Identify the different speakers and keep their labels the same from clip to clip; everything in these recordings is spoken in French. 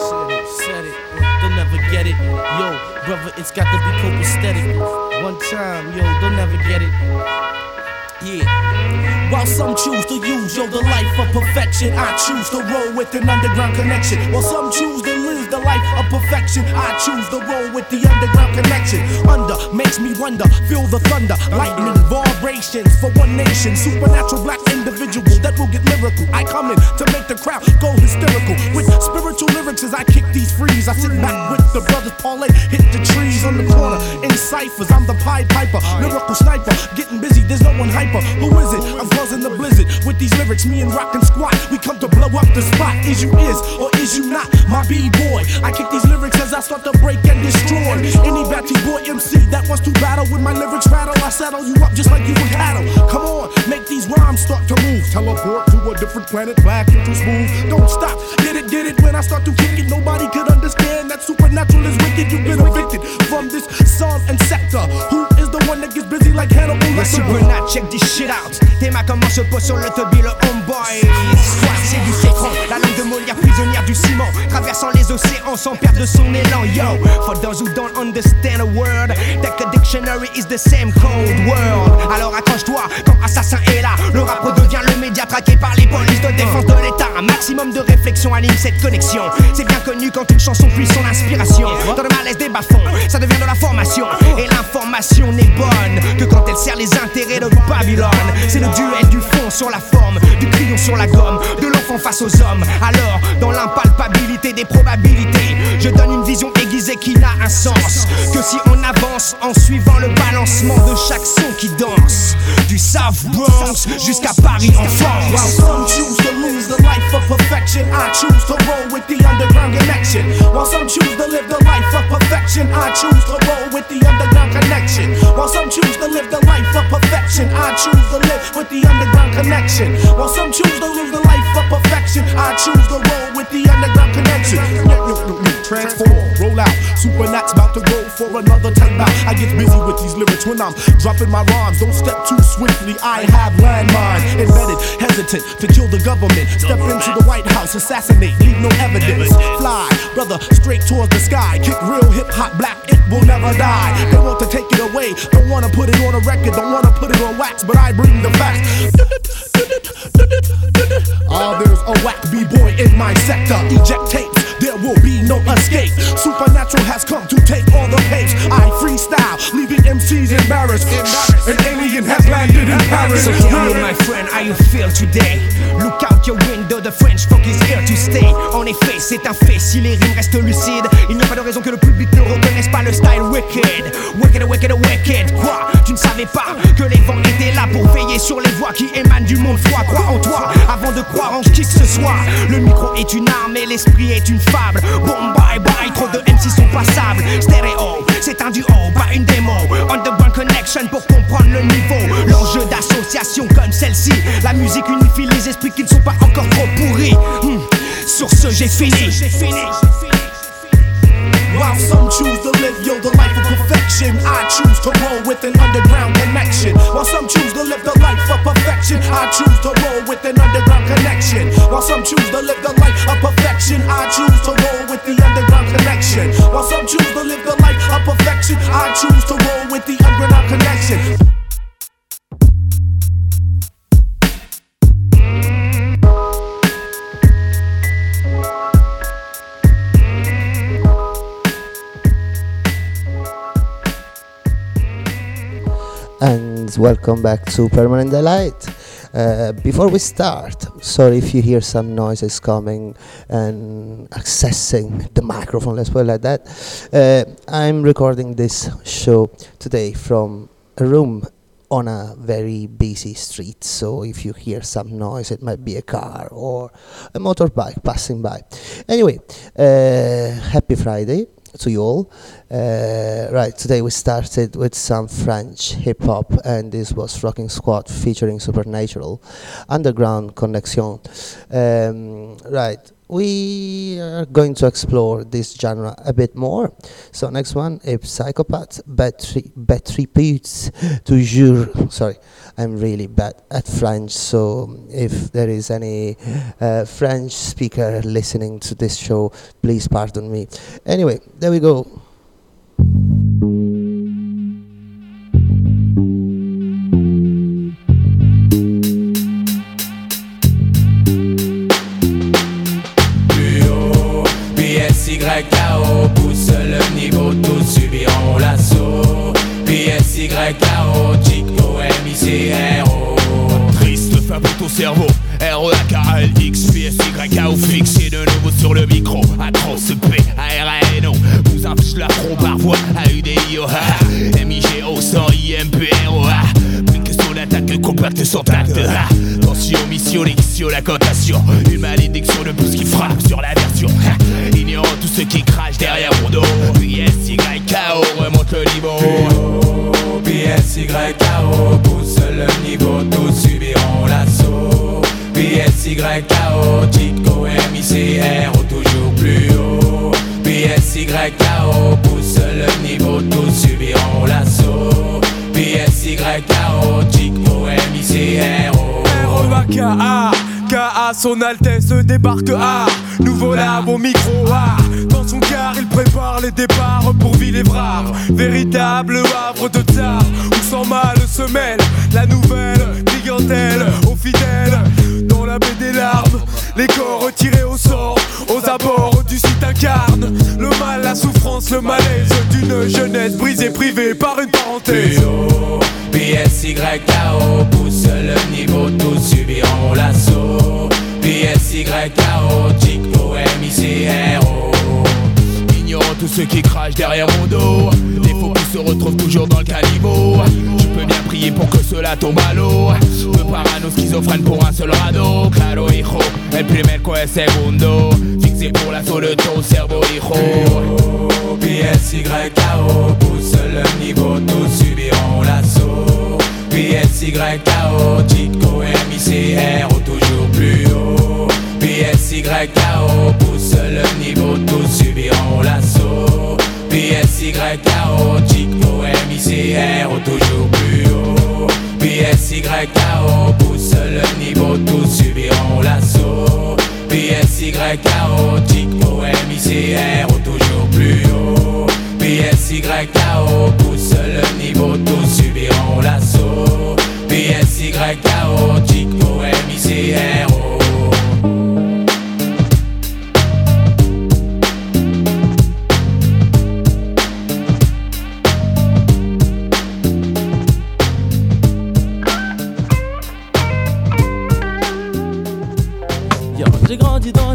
Speaker 1: Said it, said it, they'll never get it. Yo, brother, it's got to be copacetic. One time, yo, they'll never get it. Yeah. While some choose to use, yo, the life of perfection, I choose to roll with an underground connection. While some choose to life of perfection, I choose the roll with the underground connection. Under makes me wonder, feel the thunder, lightning, vibrations for one nation. Supernatural black individual that will get lyrical. I come in to make the crowd go hysterical. With spiritual lyrics as I kick these frees, I sit back with the brothers Paulette, hit the trees on the corner in ciphers. I'm the Pied Piper, lyrical sniper, getting busy. There's no one hyper. Who is it? I'm causing the blizzard with these lyrics. Me and Rock and Squat, we come to blow up the spot. Is you is or is you not my b-boy? I kick these lyrics as I start to break and destroy any batty boy MC that wants to battle with my lyrics rattle. I saddle you up just like you were cattle. Come on, make these rhymes start to move. Teleport to a different planet, back into smooth. Don't stop, get it, get it. When I start to kick it, nobody could understand that supernatural is wicked. You've been evicted from this song and sector. Who is the one that gets busy like Hannibal Lecter?
Speaker 2: Supernat, check this shit out. Tes mains comment se posent sur le tubby, le homeboy. Squat, c'est du La langue de Molière, prisonnière du ciment. Traversant les océans sans perdre son élan. Yo, for those who don't understand a word, that a dictionary is the same code world. Alors accroche-toi quand Assassin est là. Le rap redevient le média traqué par les polices de défense de l'État. Un maximum de réflexion anime cette connexion. C'est bien connu quand une chanson puise son inspiration. Dans le malaise des bas-fonds, ça devient de la formation. Et l'information n'est bonne que quand elle sert les intérêts de Babylone. C'est le duel du fond sur la forme, du crayon sur la gomme, de l'enfant face aux hommes. Alors, dans l'impalpabilité des probabilités, je donne une vision aiguisée qui n'a un sens que si on avance en suivant le balancement de chaque son qui danse. Du South Bronx jusqu'à Paris en
Speaker 1: While
Speaker 2: France.
Speaker 1: some choose to lose the life of perfection, I choose to roll with the underground connection. While some choose to live the life of perfection, I choose to roll with the underground connection. While some choose to live the life of perfection, I choose to live with the underground connection. While some choose to live the life of perfection, I choose to roll with the underground connection. Transform, roll out. Supernat's about to go for another time out. I get busy with these lyrics when I'm dropping my rhymes. Don't step too swiftly. I have landmine embedded, hesitant to kill the government. Step into the White House, assassinate, leave no evidence. Fly, brother, straight towards the sky. Kick real hip hop black, it will never die. They want to take it away, don't wanna put it on a record, don't wanna put it on wax, but I bring the facts. Sector. Eject tapes, there will be no escape. Supernatural has come to take all the pace. I freestyle, leaving MCs embarrassed. An alien has landed in Paris.
Speaker 2: So tell me, my friend, how you feel today? Look out your window, the French funk is En effet, c'est un fait, si les rimes restent lucides, il n'y a pas de raison que le public ne reconnaisse pas le style wicked. Wicked, wicked, wicked. Quoi? Tu ne savais pas que les vents étaient là pour veiller sur les voix qui émanent du monde froid. Crois en toi avant de croire en qui que ce soit. Le micro est une arme et l'esprit est une fable. Bon, bye bye, trop de MC sont passables. Stéréo, c'est un duo, pas une démo. Underground connection pour comprendre le niveau. L'enjeu d'association comme celle-ci. La musique unifie les esprits qui ne sont pas encore trop pourris. Hmm. Sur ce, j'ai fini.
Speaker 1: While some choose to live, yo, the life of perfection, I choose to roll with an underground connection. While some choose to live the life of perfection, I choose to roll with an underground connection. While some choose to live the life of perfection, I choose to roll with the underground connection. While some choose to live the life of perfection, I choose to roll with the underground connection.
Speaker 3: And welcome back to Permanent Delight. Uh, before we start, sorry if you hear some noises coming and accessing the microphone, let's put it like that. Uh, I'm recording this show today from a room on a very busy street, so if you hear some noise, it might be a car or a motorbike passing by. Anyway, uh, happy Friday to you all. Uh, right, today we started with some French hip hop, and this was Rocking Squad featuring Supernatural, Underground Connection. Um, right,
Speaker 4: we are going to explore this genre a bit more. So next one is Psychopath, Beats, Toujours. Sorry, I'm really bad at French, so if there is any uh, French speaker listening to this show, please pardon me. Anyway, there we go.
Speaker 5: PSYKO, Chico, MICRO.
Speaker 6: Triste pour ton cerveau. R-E-A-K-L-X, PSYKO fixé de nouveau sur le micro. Atroce P, A-R-A-N-O. Vous affiche l'affront par voix. A-U-D-I-O, M-I-G-O, sans I-M-P-R-O-A d'attaque compacte sans tact. Tension, mission, l'édition, la cotation. Une malédiction de plus qui frappe sur la version. Ignorant tout ce qui crache derrière mon dos. PSYKO remonte le niveau.
Speaker 5: PSYKO pousse le niveau, tous subiront l'assaut. PSYKO, Chico, MICR, toujours plus haut. PSYKO pousse le niveau, tous subiront l'assaut. Chico, MICRO.
Speaker 7: R-E-A-K-A, Son Altesse débarque A. Nouveau lab au micro A. Dans son car, il prépare les départs pour Villévrard. Véritable havre de tsar, où sans mal se mêle la nouvelle clientèle aux fidèles. Dans la baie des larmes, les corps retirés au sort, aux abords du site le mal, la souffrance, le malaise d'une jeunesse brisée, privée par une parenthèse.
Speaker 5: PSYKO pousse le niveau, tous subiront l'assaut. PSYKO, Chico, MICRO.
Speaker 6: Tous ceux qui crachent derrière mon dos. Des faux qui se retrouvent toujours dans le caniveau. Je peux bien prier pour que cela tombe à l'eau. Deux parano schizophrènes pour un seul radeau. Claro, hijo, el primer co es segundo. Fixé pour l'assaut de ton cerveau, hijo.
Speaker 5: PSYKO pousse le niveau, tous subiront l'assaut. PSYKO, Chico, MICRO, toujours plus haut. PSYKO pousse le niveau, tous subiront l'assaut. PSYKO, Chico, MICRO, toujours plus haut. PSYKO pousse le niveau, tous subiront l'assaut. PSYKO, Chico, MICRO, toujours plus haut. PSYKO pousse le niveau, tous subiront l'assaut. PSYKO, Chico, MICRO.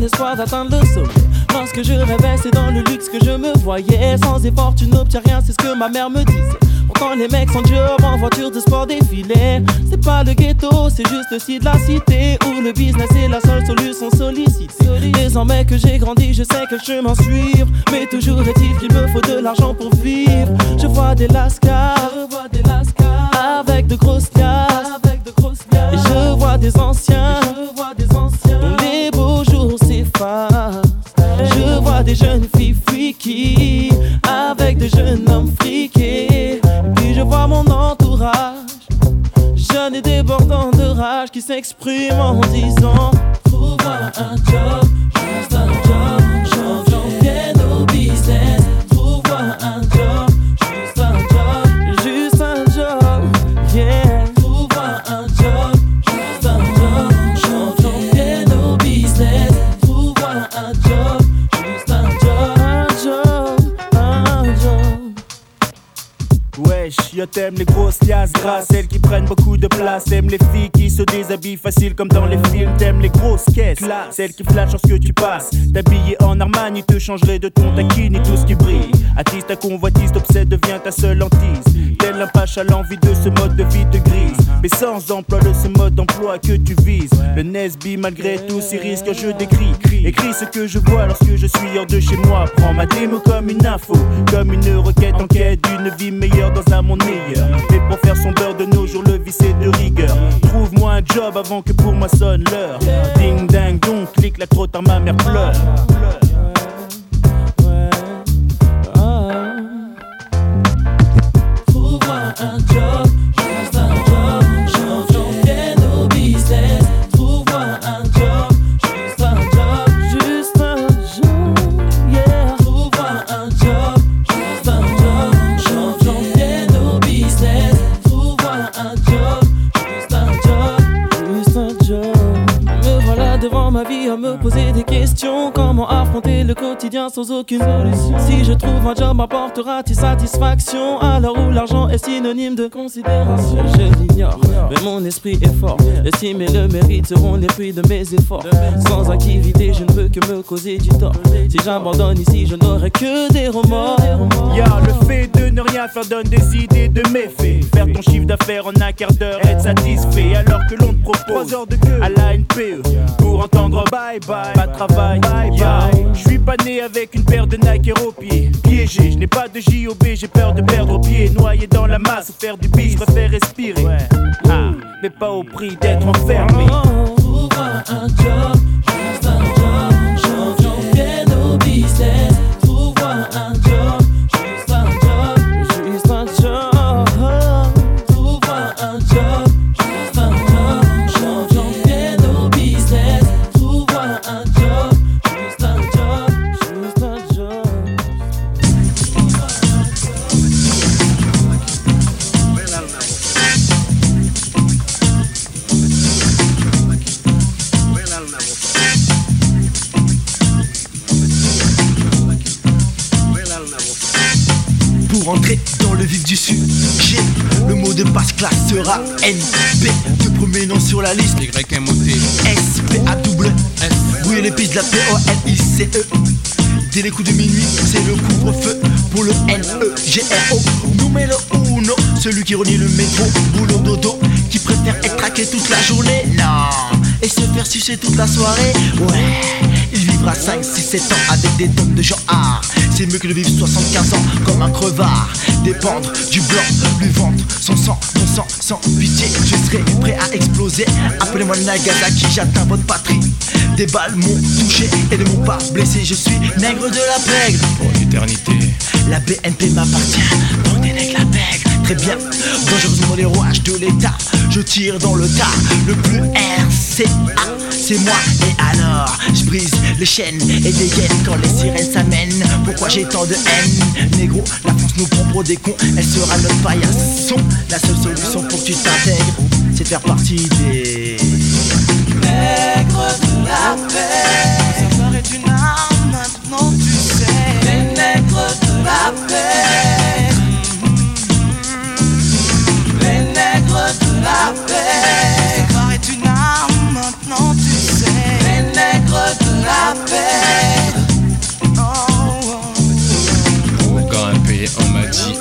Speaker 8: L'espoir d'atteindre le sommet. Lorsque je rêvais, c'est dans le luxe que je me voyais. Sans effort, tu n'obtiens rien, c'est ce que ma mère me disait. Pourtant, les mecs sont job en voiture de sport défilé. C'est pas le ghetto, c'est juste aussi de la cité où le business est la seule solution sollicitée. Désormais que j'ai grandi, je sais quel chemin suivre. Mais toujours est-il qu'il me faut de l'argent pour vivre. Je vois des lascars, avec de grosses. Et je vois des anciens, Je vois des jeunes filles freaky avec des jeunes hommes friqués. Puis je vois mon entourage, jeune et débordant de rage, qui s'exprime en disant Trouve-moi un job, juste un
Speaker 9: Yo t'aimes les grosses liasses grasses, celles qui prennent beaucoup de place. T'aimes les filles qui se déshabillent facile comme dans les films. T'aimes les grosses caisses, celles qui flashent lorsque tu passes. T'habiller en Armani te changerait de ton taquine et tout ce qui brille. Attise ta convoitise, t'obsède devient ta seule hantise. Tel un pache à l'envie de ce mode de vie te grise. Mais sans emploi de ce mode d'emploi que tu vises. Le Nesby, malgré tous ces risques, je décris. Écris, écris ce que je vois lorsque je suis hors de chez moi. Prends ma démo comme une info, comme une requête en quête d'une vie meilleure dans un monde meilleur. Et pour faire son beurre de nos jours, le vice est de rigueur. Trouve-moi un job avant que pour moi sonne l'heure. Ding ding donc, clique la crotte ma mère pleure.
Speaker 8: Sans aucune solution? Si je trouve un job, m'apportera-t-il satisfaction? L'heure où l'argent est synonyme de considération? Je l'ignore, mais mon esprit est fort. L'estime et le mérite seront les prix de mes efforts. Sans activité, je ne peux que me causer du tort. Si j'abandonne ici, je n'aurai que des remords.
Speaker 9: Y'a le fait de ne rien faire donne des idées de méfaits. Faire ton chiffre d'affaires en un quart d'heure, être satisfait. Alors que l'on te propose 3 heures de queue à la NPE pour entendre bye bye, pas de travail. Bye bye. Je suis pas né avec une paire de Nike au pied. Piégé, je n'ai pas de JOB, j'ai peur de perdre au pied. Noyé dans la masse, faire du bis, je préfère respirer. Ah, mais pas au prix d'être enfermé.
Speaker 8: Trouve un job,
Speaker 10: sera NP. Deux premiers noms sur la liste.
Speaker 11: Y M O T.
Speaker 10: S P A W S. Oui les pistes de la P O L I C E? Dès les coups de minuit, c'est le couvre-feu pour le N-E-G-R-O. Numéro uno, celui qui renie le métro, boulot dodo, qui préfère être traqué toute la journée. Non, et se faire sucer toute la soirée. Ouais, vivra 5, 6, 7 ans avec des tonnes de gens. Ah, c'est mieux que de vivre 75 ans comme un crevard. Dépendre du blanc, lui vendre son sang, mon sang sans pitié. Je serai prêt à exploser. Appelez-moi Nagasaki, j'atteins votre patrie. Des balles m'ont touché et ne m'ont pas blessé. Je suis nègre de la pègre.
Speaker 11: Pour l'éternité.
Speaker 10: La BNP m'appartient, donc des nègres la pègre. Très bien, dangereusement les rouages de l'État. Je tire dans le tas, le plus RCA c'est moi. Et alors je brise les chaînes et dégaine quand les sirènes s'amènent. Pourquoi j'ai tant de haine? Négro, la France nous prend pour des cons. Elle sera notre paillasson. La seule solution pour que tu t'intègres C'est de faire partie des
Speaker 12: Nègres de la paix. Savoir est une arme maintenant tu sais. Les nègres de la paix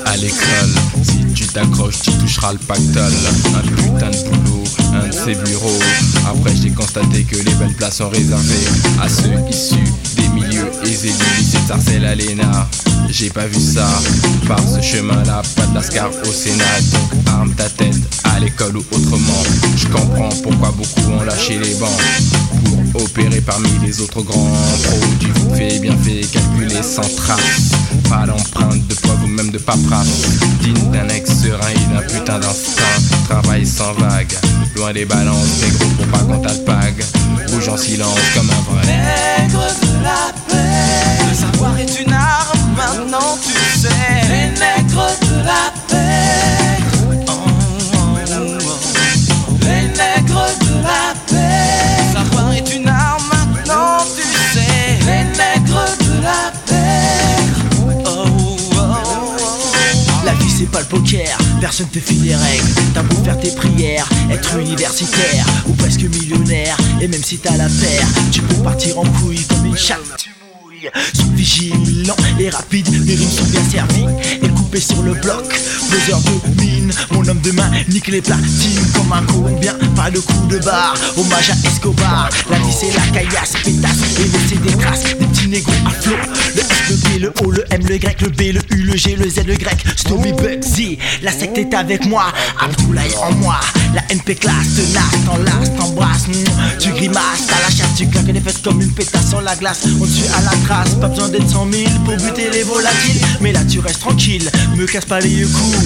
Speaker 11: à l'école. Si tu t'accroches, tu toucheras le pactole. Un putain de boulot, un de ces bureaux. Après, j'ai constaté que les belles places sont réservées à ceux issus des milieux aisés du lycée de Sarcelles à l'ENA. J'ai pas vu ça par ce chemin-là, pas de lascar au Sénat. Donc arme ta tête à l'école ou autrement. Je comprends pourquoi beaucoup ont lâché les bancs pour opérer parmi les autres grands produits fait bien fait, calculé sans trace. Pas d'empreinte de preuve ou même de paperasse. Digne d'un ex serein et d'un putain d'instinct. Travail sans vague, loin des balances, négro pour pas qu'on t'alpague. Bouge en silence comme un vrai.
Speaker 10: C'est pas le poker, personne te file les règles. T'as beau faire tes prières, être universitaire ou presque millionnaire. Et même si t'as la paire, tu peux partir en couille comme une chatte Sont vigilant et rapide, les rimes sont bien servies et coupées sur le bloc. Faiseur de mine, mon homme de main nique les platines comme un colombien. Pas de coup de barre, hommage à Escobar. La vie c'est la caillasse, pétasse et laisser des traces, des petits négros à flot. Le S, le B, le O, le M, le grec, le B, le U, le G, le Z, le grec. Stomy Bugsy, la secte est avec moi. Abdoulaye en moi, la MP classe, te lasse, t'enlace, t'embrasse. mm, Tu grimaces, t'as la chasse, tu claques les fesses comme une pétasse sur la glace. On suit à la pas besoin d'être 100 000 pour buter les volatiles. Mais là tu restes tranquille, me casse pas les yeux coups.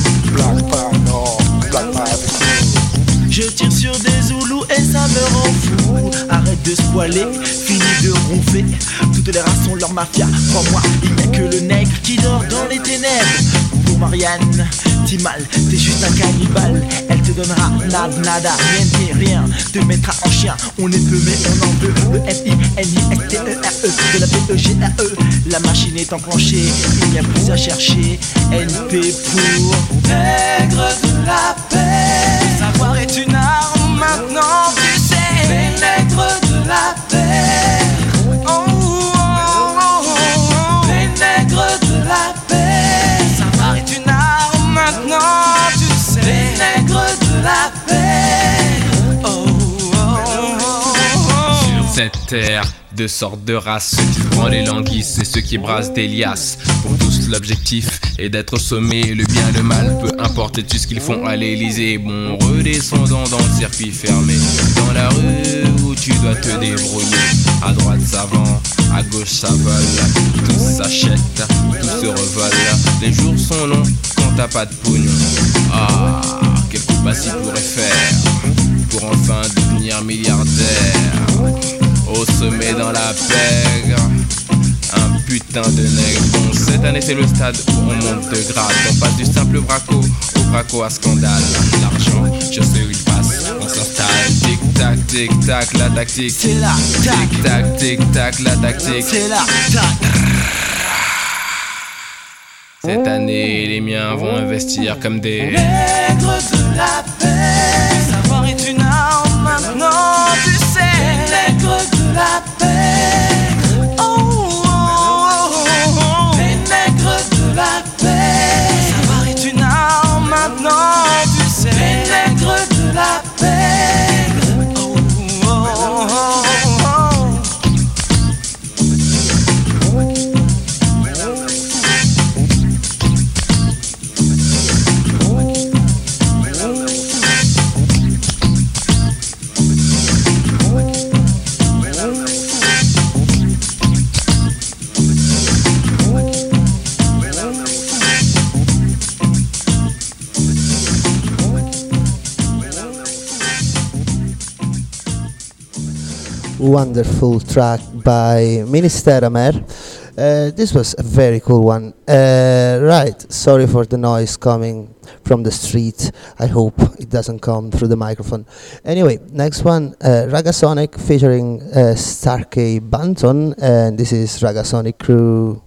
Speaker 10: Je tire sur des zoulous et ça me rend fou. Arrête de spoiler, fini de ronfler. Toutes les races sont leur mafia. Crois-moi, il n'y a que le nègre qui dort dans les ténèbres. Marianne, t'es mal, t'es juste un cannibale. Elle te donnera nada, nada, rien ni rien. Te mettra en chien, on est peu mais on en veut. Le F I N I S T E R E de la P E G R E. La machine est enclenchée, il n'y a plus à chercher. NP pour
Speaker 12: Nègre de la paix. Savoir est une arme maintenant,
Speaker 11: deux sortes de races, ceux qui prennent les languisses et ceux qui brassent des liasses. Pour tous, l'objectif est d'être sommé, le bien, le mal, peu importe tout ce qu'ils font à l'Elysée. Bon, redescendant dans le circuit fermé, dans la rue où tu dois te débrouiller. À droite ça vend, à gauche ça vole, tout s'achète, tout se revole. Les jours sont longs quand t'as pas de pognon. Ah, un putain de nègre. Bon, cette année c'est le stade où on monte de grade. On passe du simple braco au braco à scandale. L'argent, je sais où il passe, on s'installe. Tic tac, tic tac, la tactique.
Speaker 10: C'est la tac.
Speaker 11: Tic tac, tic tac, la tactique.
Speaker 10: C'est la tac.
Speaker 11: Cette année, les miens vont investir comme des.
Speaker 12: Nègre de la paix. Savoir est une arme maintenant, tu sais. Les nègres de la paix.
Speaker 4: Wonderful track by Minister Amer. Uh, this was a very cool one. Uh, right, sorry for the noise coming from the street. I hope it doesn't come through the microphone. Anyway, next one, uh, Ragasonic featuring uh, Starkey Banton, and this is Ragasonic Crew.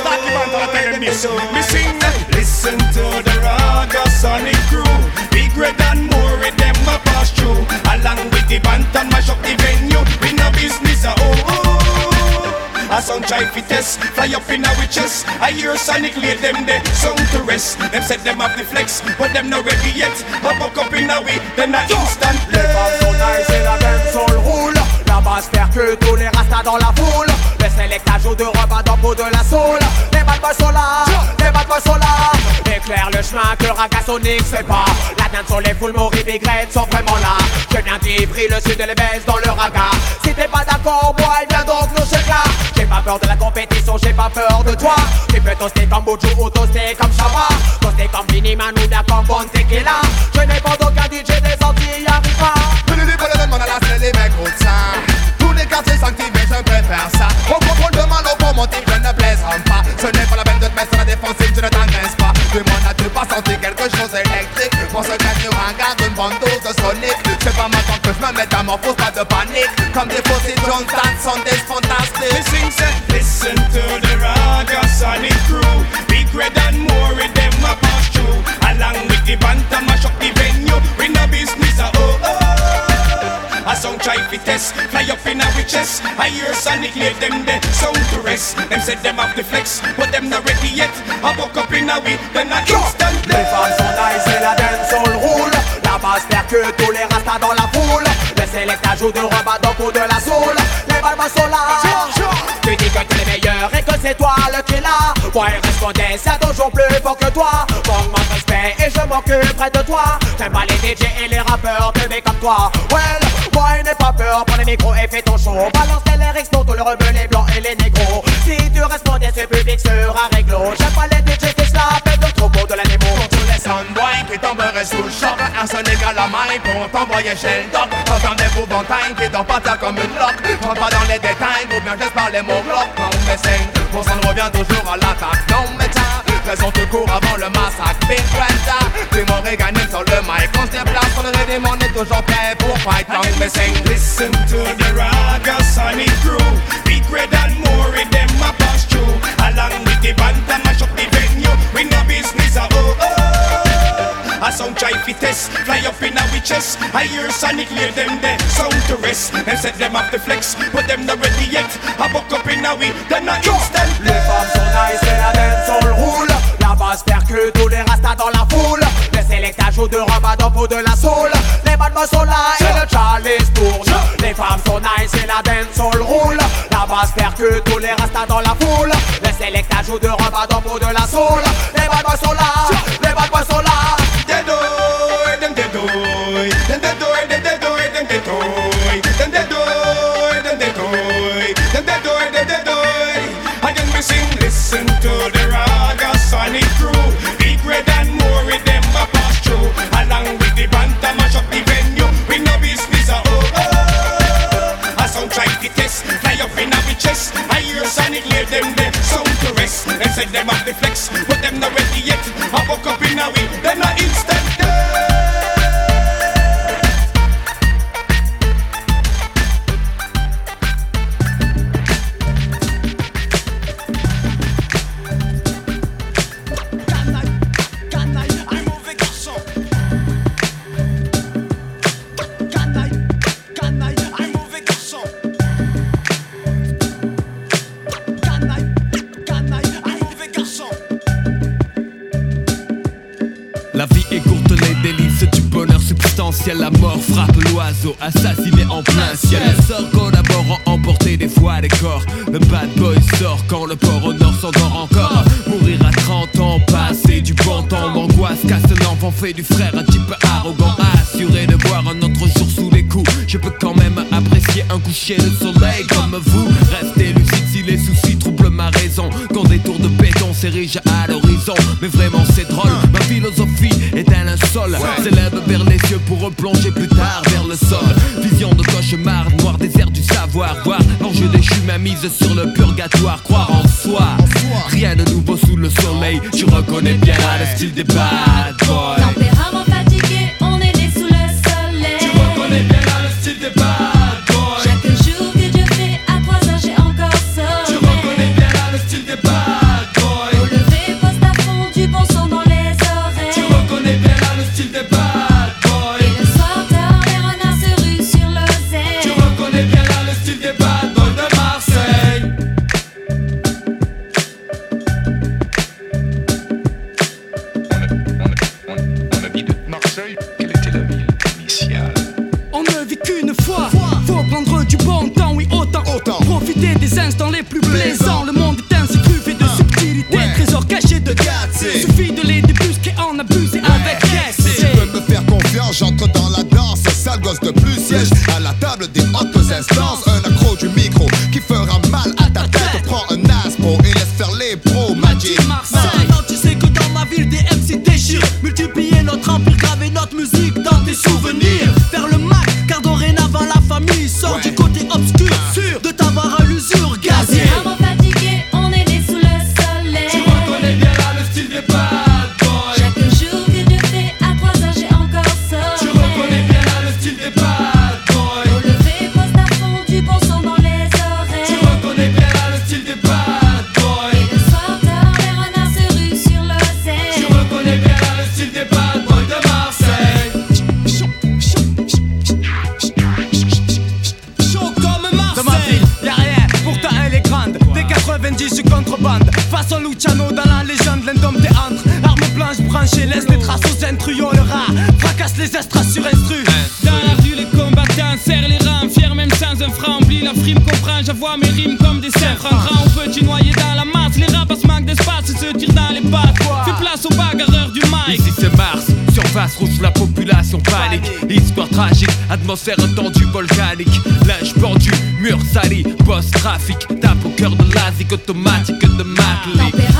Speaker 13: Ragga Sonic and Starkey Banton are this. Me sing that. Listen to the Ragga Sonic crew. Big red and more with them a pass through. Along with the Banton mash up the venue. We no business a oh oh. A sound try fi test, fly up in our chest. I hear Sonic lay them there, sound to rest. Them said them have the flex, but them not ready yet. Hop up up in a way, then a instant.
Speaker 14: Les femmes sont nice et la même soul roule La basse faire que tous les rastas dans la foule Le sélectage joue de repas dans peau de la soul Les bad boys sont là, les bad boys sont là. Éclaire le chemin que Ragasonic sait pas. La dinde sur les foules, Maurice et Grete sont vraiment là. Je viens d'Ivry, le sud et les dans le raga. Si t'es pas d'accord, moi, viens donc nous chez J'ai pas peur de la compétition, j'ai pas peur de toi. Tu peux toaster comme Bojo ou toaster comme Chawa Toaster comme Vinny Manouda, comme Bon Tequila Je n'ai pas d'aucun DJ des Antilles, arrive pas
Speaker 15: les mecs them are forced by the panic. Come the they don't dance on this fantastic. They sing
Speaker 13: listen to the Raga Sonic crew. Big red and more in them a pass through. Along with the banter. I shock the venue. Bring the business, a oh oh. A sound try fi test, fly up in a witches. I hear Sonic leave them there, sound to rest. Them said them have the flex, but them not ready yet. I woke up in a week, then I instant
Speaker 14: death. de la Les balbas sont là Tu dis que t'es le meilleur et que c'est toi le qui est là. Moi il répondait ça toujours plus fort que toi. Manque mon respect et je m'occupe près de toi. J'aime pas les DJ et les rappeurs bébés comme toi. Well, moi n'aie pas peur, prends les micros et fais ton show. Balance les lyrics dont tout le les blancs et les négros. Si tu respondais ce public sera réglo. J'aime pas les DJ
Speaker 15: tomberait sous le choc. Arsenic à la main pour t'envoyer chez le doc. J'entendais vos montagnes qui t'ont partir comme une loque. Rentre pas dans les détails, ou bien juste par les mots blocs. Non mais c'est, on s'en revient toujours à l'attaque. Non mais tiens, faisons tout court avant le massacre. Big Brenda, tu m'aurais gagné sur le mic. On se déplace, on le redemande, on est toujours prêt pour fight. Non mais c'est,
Speaker 13: listen to the raga, sonic crew test. Fly up in our chest. I hear Sonic near them there. Sound to rest. Them set them up the flex, but them not ready yet. I buck up in our then not instant.
Speaker 14: Les femmes sont nice et la dance on roule. La basse percute tous les rastas dans la foule. Le sélectage joue de ramadan pour de la soul. Les badmans sont là et le chalice tourne. Les femmes sont nice et la dance on roule. La basse percute tous les rastas dans la foule. Le sélectage joue de ramadan pour de la soul. Les badmans sont là.
Speaker 13: said them a
Speaker 16: deflect tragique, atmosphère tendue, volcanique. Linge pendu, mur sali, boss trafic. Tape au cœur de l'asique automatique de Macley.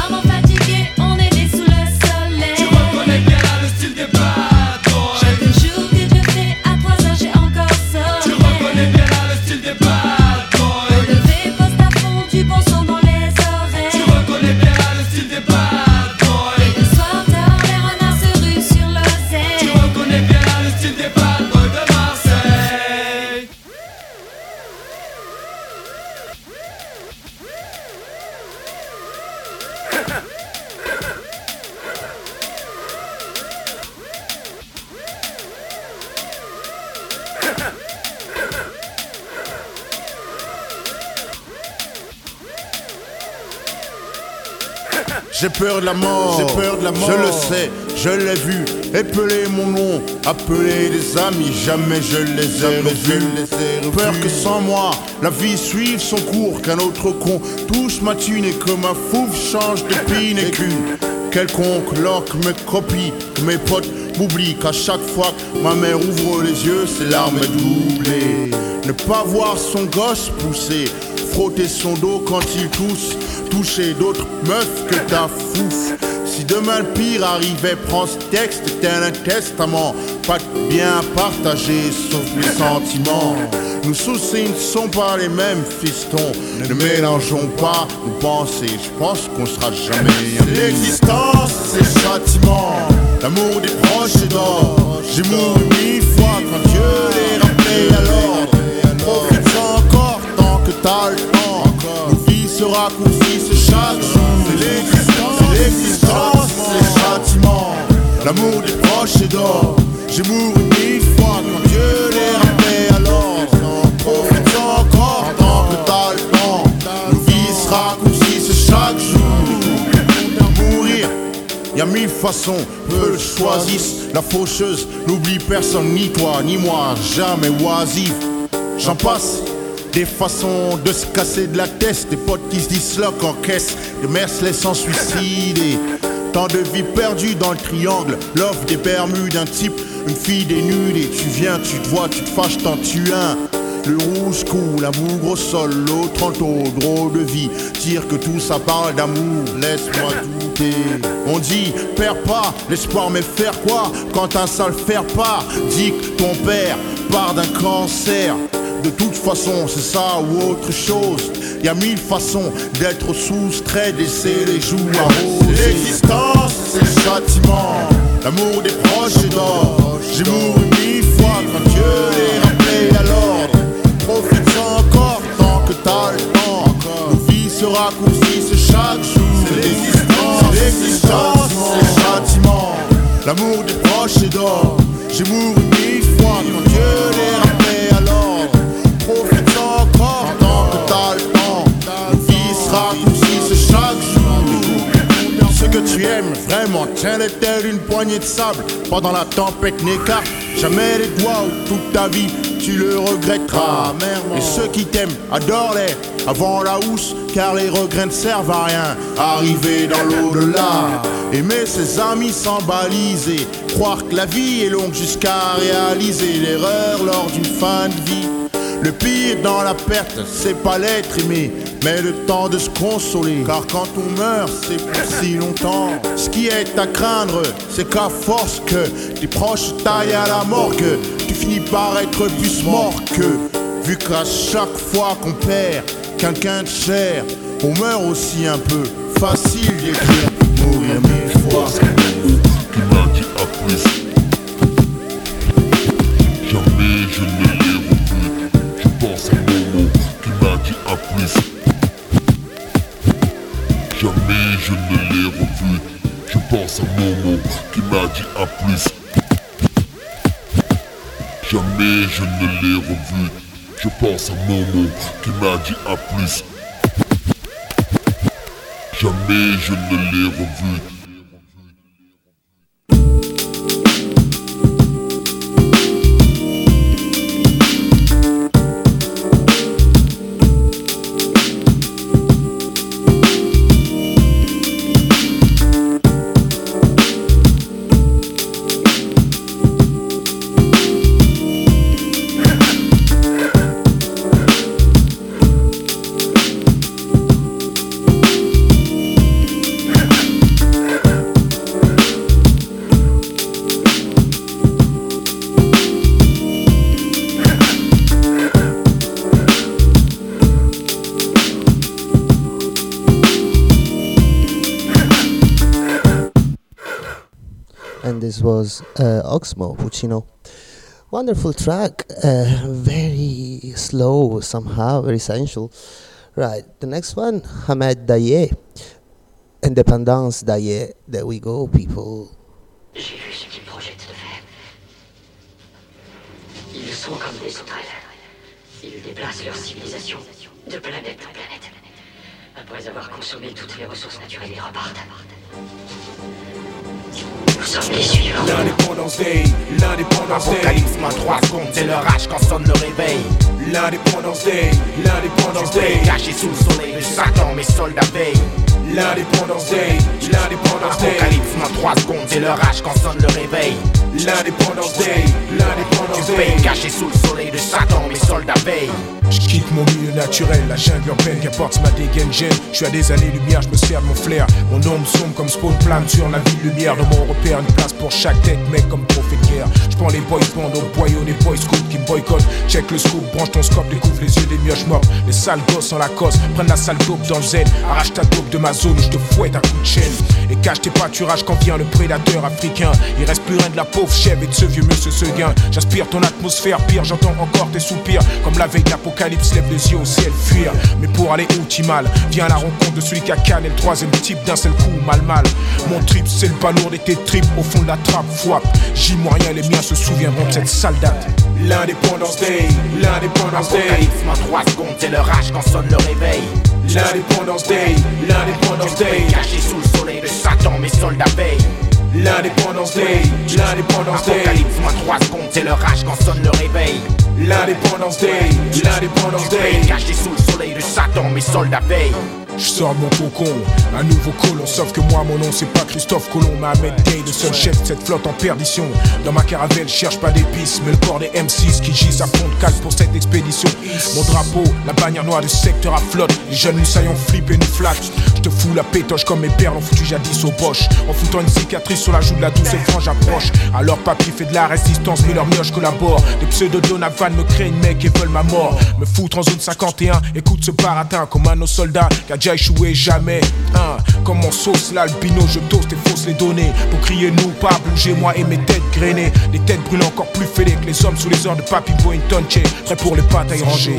Speaker 17: La mort, j'ai peur de la mort. Je le sais, je l'ai vu. Épeler mon nom, appeler des amis, jamais je les ai revus. Peur que sans moi, la vie suive son cours, qu'un autre con touche ma thune et que ma fouve change de pine et qu'une quelconque loque me copie, que mes potes m'oublient qu'à chaque fois que ma mère ouvre les yeux, ses larmes doublées. Ne pas voir son gosse pousser, son dos quand il tousse, toucher d'autres meufs que ta fouf. Si demain le pire arrivait, prends ce texte, tel un testament. Pas de bien partagé, sauf les sentiments. Nos soucis ne sont pas les mêmes, fistons. Ne mélangeons pas nos pensées, je pense qu'on sera jamais L'existence, c'est châtiment. L'amour des proches est d'or. J'ai mouru mille fois quand Dieu les rappelait encore t'as le temps. Nos vies se raccourcissent chaque jour. C'est l'existence, c'est l'existence, c'est châtiment. L'amour des proches est d'or. J'ai mouru mille fois quand Dieu les rappelait à l'ordre. Profite-en encore tant que t'as le temps. Nos vies se raccourcissent chaque jour. Mourir Y'a mille façons, peu le choisissent. La faucheuse n'oublie personne, ni toi, ni moi, jamais oisive. J'en passe des façons de se casser de la tête, des potes qui se disloquent en caisse, des mères se laissant suicider. Tant de vies perdues dans le triangle, l'offre des Bermudes d'un type, une fille dénudée. Tu viens, tu te vois, tu te fâches, t'en tues un. Le rouge coule, la bougre au sol, l'autre en taux, gros de vie. Dire que tout ça parle d'amour, laisse-moi douter. On dit, perds pas l'espoir, mais faire quoi? Quand un sale faire part Dit que ton père part d'un cancer. De toute façon, c'est ça ou autre chose. Y a mille façons d'être soustrait, laisser les joues arrosées. L'existence, c'est le châtiment. L'amour des proches est d'or. J'ai mouru mille fois quand Dieu les rappelait à l'ordre. Profite-en encore tant que t'as le temps. Nos vies se raccourcissent chaque jour. C'est l'existence, c'est l'existence, c'est le châtiment. L'amour des proches est d'or. J'ai mouru mille fois quand Dieu tu aimes vraiment, tiens-les telle une poignée de sable. Pendant la tempête n'écarte jamais les doigts où toute ta vie tu le regretteras. Et ceux qui t'aiment, adore-les avant la housse, car les regrets ne servent à rien. Arriver dans l'au-delà, aimer ses amis sans baliser, croire que la vie est longue jusqu'à réaliser l'erreur lors d'une fin de vie. Le pire dans la perte, c'est pas l'être aimé, mais le temps de se consoler. Car quand on meurt, c'est pour si longtemps. Ce qui est à craindre, c'est qu'à force que tes proches taillent à la morgue, tu finis par être plus mort que. Vu qu'à chaque fois qu'on perd quelqu'un de cher, on meurt aussi un peu. Facile d'écrire, mourir mille fois.
Speaker 18: Momo qui m'a dit à plus. Jamais je ne l'ai revu. Je pense à Momo qui m'a dit à plus. Jamais je ne l'ai revu.
Speaker 4: Uh, Oxmo Puccino. Wonderful track, uh, very slow somehow, very sensual. Right, the next one, Hamed Daye, Independence Daye. There we go, people.
Speaker 19: Après avoir consommé toutes les ressources naturelles, ils repartent.
Speaker 1: L'indépendance day, l'indépendance day.
Speaker 15: Apocalypse, main 3 secondes, c'est le rage quand sonne le réveil.
Speaker 1: L'indépendance day, l'indépendance day.
Speaker 15: Caché sous le soleil de Satan, mes soldats veillent.
Speaker 1: L'indépendance day, l'indépendance day.
Speaker 15: Apocalypse, main 3 secondes, c'est le rage quand sonne le réveil.
Speaker 1: L'indépendance day, l'indépendance day.
Speaker 15: caché sous le soleil de Satan, mes soldats veillent.
Speaker 1: Je quitte mon milieu naturel, la jungle urbaine qui apporte ma dégaine gêne. Je suis à des années-lumière, je me sers de mon flair. Mon ombre sombre comme spawn plane sur la ville lumière. Dans mon repère, une place pour chaque tête, mec comme trophée de guerre. Je prends les boys bands au boyau, les boys scouts qui me boycottent. Check le scoop, branche ton scope, découvre les yeux des mioches morts. Les sales gosses en la cosse, prennent la sale dope dans le zen. Arrache ta dope de ma zone, je te fouette à coup de chaîne. Et cache tes pâturages quand vient le prédateur africain. Il reste plus rien de la pauvre chèvre et de ce vieux monsieur Seguin. J'aspire ton atmosphère, pire, j'entends encore tes soupirs. Comme la veille de l'apocalypse, lève les yeux au ciel, fuir. Mais pour aller où mal, viens à la rencontre de celui qui a canne et le troisième type d'un seul coup, mal mal. Mon trip, c'est le balourd et tes tripes au fond de la trappe, fouap. J'y moyen, les miens se souviendront de cette sale date. L'indépendance day, l'indépendance day.
Speaker 15: Main 3 secondes, c'est le rage quand sonne le réveil.
Speaker 1: L'indépendance day, l'indépendance day.
Speaker 15: caché sous le soleil de Satan, mes soldats veillent.
Speaker 1: L'indépendance day, l'indépendance day.
Speaker 15: Apocalypse, moins 3 secondes, c'est le rage quand sonne le réveil.
Speaker 1: L'indépendance day, l'indépendance day.
Speaker 15: caché sous le soleil de Satan, mes soldats veillent.
Speaker 1: Je sors mon cocon, un nouveau colon, sauf que moi mon nom c'est pas Christophe Colomb, mais Ahmed Gay, le seul chef de cette flotte en perdition. Dans ma caravelle, cherche pas d'épices, mais le corps des M6 qui gissent à fond de cale pour cette expédition. Mon drapeau, la bannière noire du secteur à flotte, les jeunes saillons flippent et nous flattent. Je te fous la pétoche comme mes perles ont foutu jadis au boche. En foutant une cicatrice sur la joue de la douce et frange approche. Alors papy fait de la résistance, mais leur mioche collabore. Des pseudo Donovan me créent une mec et veulent ma mort. Me foutre en zone 51, écoute ce baratin comme un nos soldats qui a déjà échoué jamais. Hein, comme mon sauce l'albino, je toast et fausse les données. Pour crier nous, pas bouger moi et mes têtes grainées. Les têtes brûlent encore plus fêlées que les hommes sous les ordres de Papy Boynton, prêt pour les batailles rangées.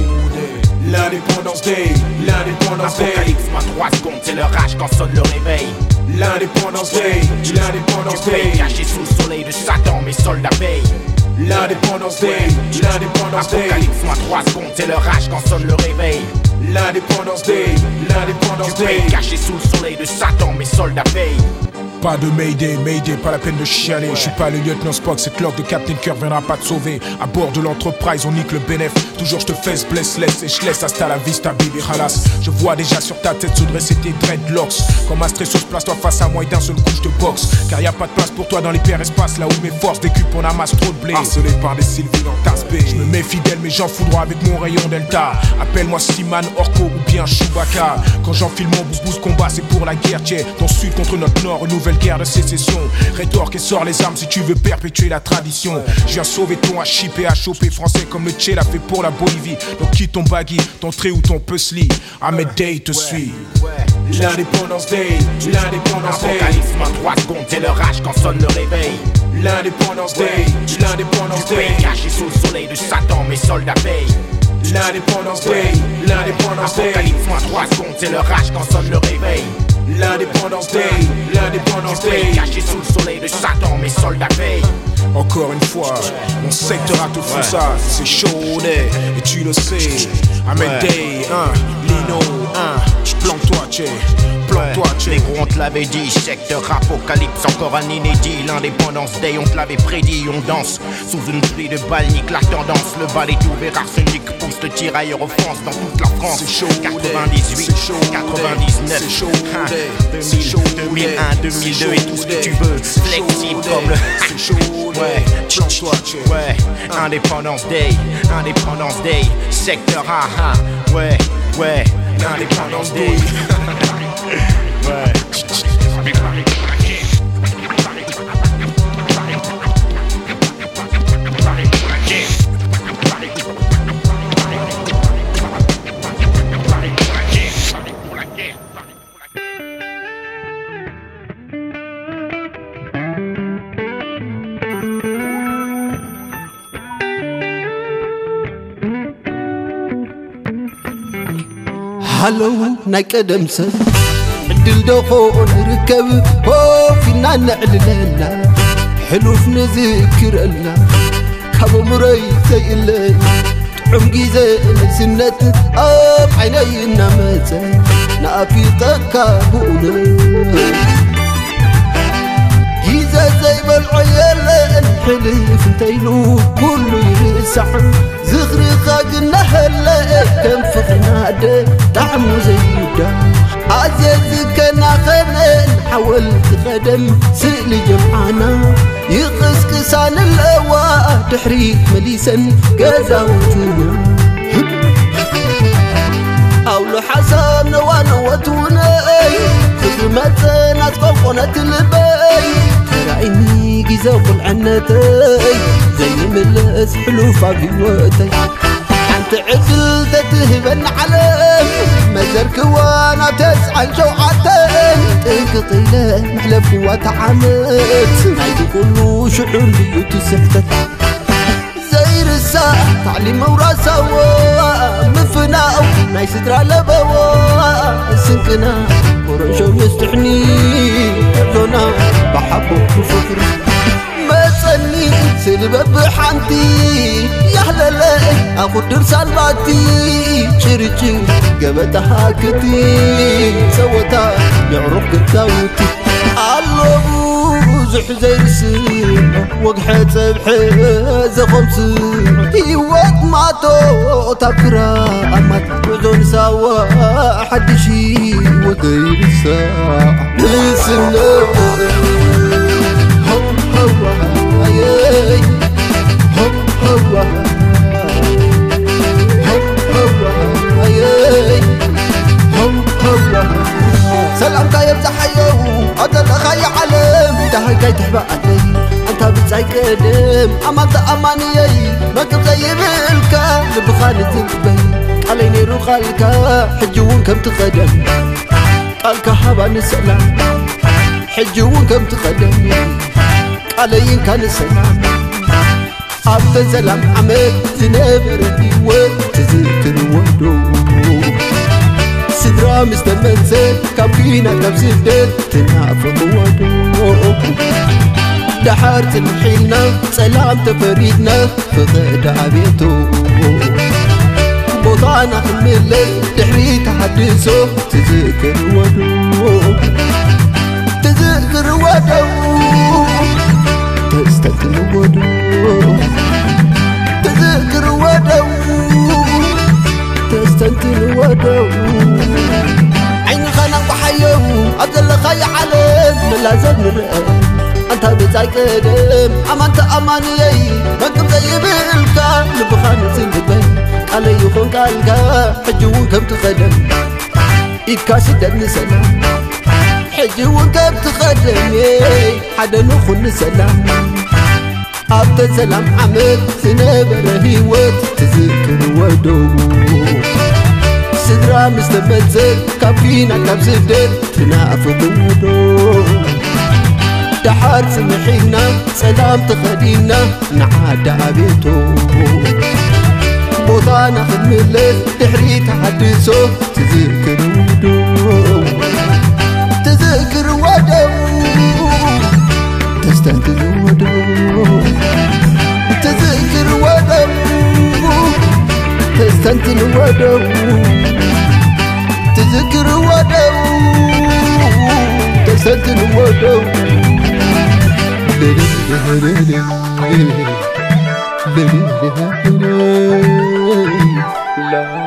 Speaker 1: L'indépendance day, l'indépendance day.
Speaker 15: Apocalypse, moins 3 secondes, c'est le rage quand sonne le réveil.
Speaker 1: L'indépendance day, l'indépendance day.
Speaker 15: caché sous le soleil de Satan, mes soldats veillent.
Speaker 1: L'indépendance day, l'indépendance day.
Speaker 15: Apocalypse, moins 3 secondes, c'est le rage quand sonne le réveil.
Speaker 1: L'indépendance day, l'indépendance day.
Speaker 15: caché sous le soleil de Satan, mes soldats veillent.
Speaker 1: Pas de Mayday, Mayday, pas la peine de chialer. Je suis pas le lieutenant Spock, cette loque de Captain Kirk viendra pas te sauver. À bord de l'entreprise, on nique le bénéf. Toujours je te fesse, blesse, laisse et je laisse hasta la vista, baby halas. Je vois déjà sur ta tête se dresser tes dreadlocks. Comme un stress place-toi face à moi et d'un seul coup je te boxe. Car y a pas de place pour toi dans l'hyperespace, là où mes forces décupent, on amasse trop de blé. Harcelé par des Sylvie dans tasse Je me mets fidèle, mais j'en foudroie avec mon rayon Delta. Appelle-moi Siman, Orko ou bien Chewbacca. Quand j'enfile mon boubou, combat, c'est pour la guerre, tiens. Ton sud contre notre nord, une nouvelle guerre de sécession. Rétorque et sors les armes si tu veux perpétuer la tradition. Je viens sauver ton hip et à choper français comme le Tché l'a fait pour la Bolivie. Donc quitte ton baggy, ton trait ou ton puzzle. Ahmed Day te suit. L'indépendance Day, l'indépendance Day.
Speaker 15: Apocalypse, moins 3 secondes, c'est le rage quand sonne le réveil.
Speaker 1: L'indépendance Day, l'indépendance Day.
Speaker 15: caché sous le soleil de Satan, mes soldats veillent.
Speaker 1: L'indépendance Day, l'indépendance Day.
Speaker 15: Apocalypse, moins 3 secondes, c'est le rage quand sonne le réveil.
Speaker 1: L'indépendance Day, l'indépendance Day.
Speaker 15: caché sous le soleil de Satan, mes soldats veillent.
Speaker 1: Encore une fois, mon secteur a tout fou ça, c'est chaud et tu le sais. Ahmed. Day, hein, Lino, hein, plante-toi, tché, plante-toi.
Speaker 15: Les gros, on te l'avait dit, secteur apocalypse, encore un inédit. L'indépendance day, on te l'avait prédit, on danse sous une pluie de balles, nique la tendance. Le bal est ouvert, arsenic pousse le tirailleur offense dans toute la France.
Speaker 1: C'est chaud,
Speaker 15: 98,
Speaker 1: c'est chaud,
Speaker 15: 99,
Speaker 1: c'est chaud,
Speaker 15: hein,
Speaker 1: c'est
Speaker 15: 2000,
Speaker 1: chaud,
Speaker 15: 2001, 2002 et tout ce que tu veux. Flexible comme le.
Speaker 1: C'est chaud,
Speaker 15: Ouais,
Speaker 1: plante-toi,
Speaker 15: ouais, Indépendance Day, Indépendance Day, secteur haha, ouais, ouais, Indépendance Day. ouais.
Speaker 4: ሃለው ናይ ቀደም ሰብ ዕድል ደኾ ንርከብ ሆፍ ኢልና ነዕልለና ሕሉፍ ንዝክረና ካብ እምሮይ ዘይእለይ ጥዑም ግዜ ንእስነት ኣብ ዓይነይ እናመፀ ንኣፊቐካ ብኡነ ግዜ ዘይበልዖ የለን ሕልፍ እንተይሉ ኩሉ ይርሳዕ كم فقرنا ده زي زيدا عزيز كنا خنن. حول تقدم سئل جمعنا يقسكسان الأوا تحريك مليسا قزا وجونا. أول حسن ونوتونا فكر متنا تقوقنت البي رأيني قزا قلعنتي زي ملس حلو فاقي وقتي أنت عسل تتهبن عليه. مزرك وأنا تسعى جوعتين. تقطي له محلف وتعمت نايد كل شعور لي تسحتك زي رسالة تعليم وراسة مفنا ما يستر على بوا سنكنا ورنشو يستحني لنا بحبه وفكري ስእሊ በብሓንቲ ያህለለ ኣኹድር ሳልባቲ ጭርጭር ገበታ ሃክቲ ፀወታ የዕሩቕ ግታውቲ ኣሎ ብዙሕ ዘይርስዕ ወግሐ ፀብሐ ዘኸምስ ህይወት ማቶ ታብ ክራኣማት ጉዕዞ ንሳዋ ሓድሽ ህይወት ዘይርሳዕ ንስነ ሰላምታ የብፅሓዮ ኣዘለኻዮ ዓለም ዳሃይካይ ትሕባኣለይ ኣንታ ብፃይ ቀደም ኣማን ተኣማንየይ መቅብ ዘይብልካ ልብኻ ንትልበይ ቃለይ ነይሩ ቃልካ ሕጂ እውን ከም ትቐደም ቃልካ ሃባ ንሰላም ሕጂ እውን ከም ትቐደም ቃለይንካ ንሰላም ኣብተ ሰላም ዓመት ዝነበረ ህይወት ትዝክርወዶ ስድራ ምስ ተመንሰ ካብ ኪና ካብ ስደት ትናፍቕወዶ ድሓር ፅንሒልና ጸላም ተፈሪድና ፍቐዳ ቤቶ ቦታና ክንምለስ ድሕሪ ተሓድሶ تتنودو ودو تستنتن ودو عين خنا وحيو أدل خي علم لا زمر أنت بتاي كدم أمانت أماني بكم زي بالك لبخان زنبي علي يكون قالك حجو كم تخدم إكاس دم سنة حجو كم تخدم حدا نخون سلام ኣብተ ሰላም ዓመት ዝነበረ ህይወት ትዝክርወዶ ስድራ ምስ ተመልሰት ካብ ኪና ካብ ስደት ትናፍቕወዶ ድሓር ፅንሒና ጸላም ተኸዲና ንዓዳ ቤቶ ቦታና ክንምለስ ድሕሪ ተሓድሶ ትዝክርወዶ ትዝክርወዶ ተስተንትንወዶ ትዝክርወዶ استنتن ودو تذكر ودو تستنتن ودو لا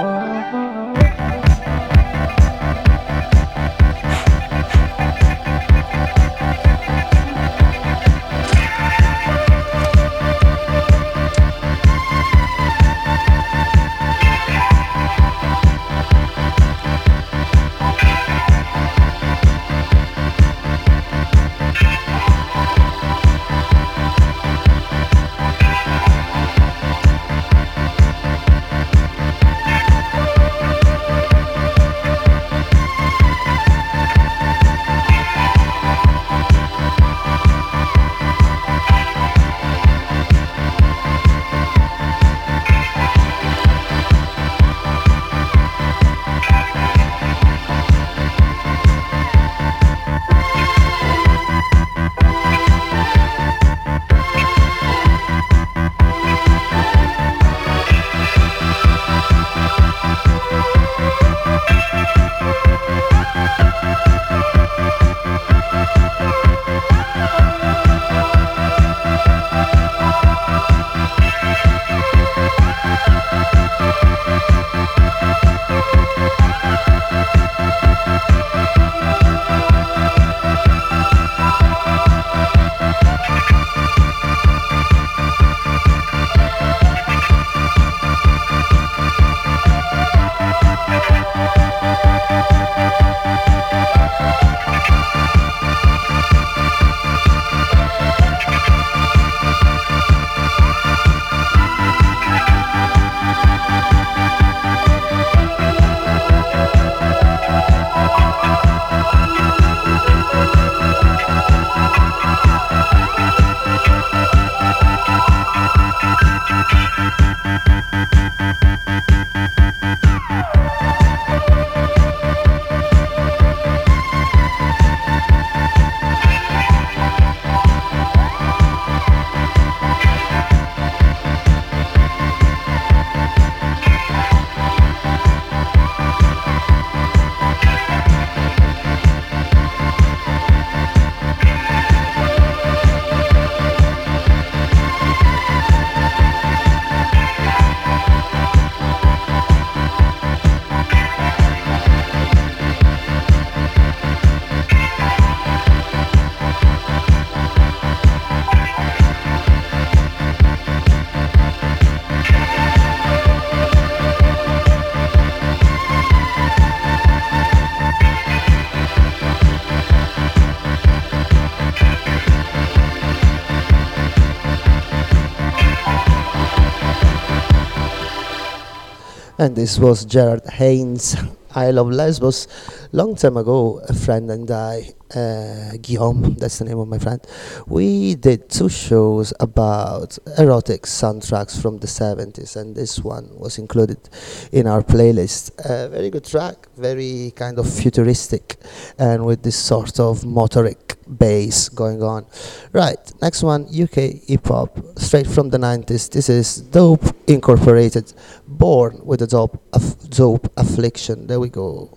Speaker 3: And this was Gerard Haynes. I love Lesbos. Long time ago, a friend and I, uh, Guillaume, that's the name of my friend, we did two shows about erotic soundtracks from the 70s, and this one was included in our playlist. A very good track, very kind of futuristic, and with this sort of motoric bass going on. Right, next one UK hip hop, straight from the 90s. This is Dope Incorporated, born with a dope, aff- dope affliction. There we go.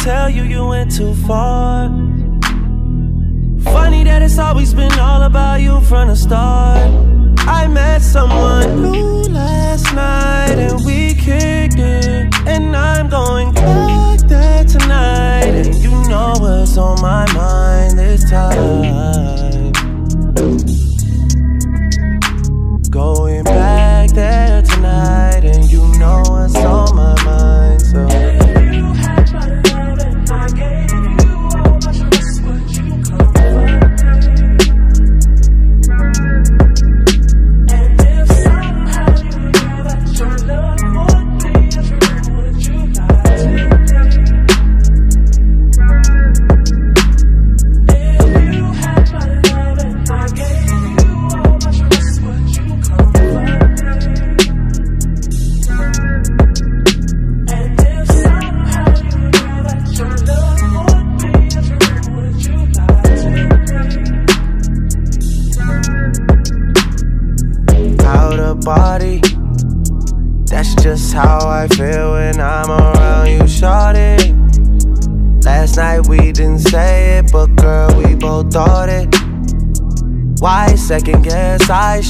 Speaker 20: tell you you went too far. Funny that it's always been all about you from the start. I met someone new last night and we kicked it. And I'm going back there tonight. And you know what's on my mind this time.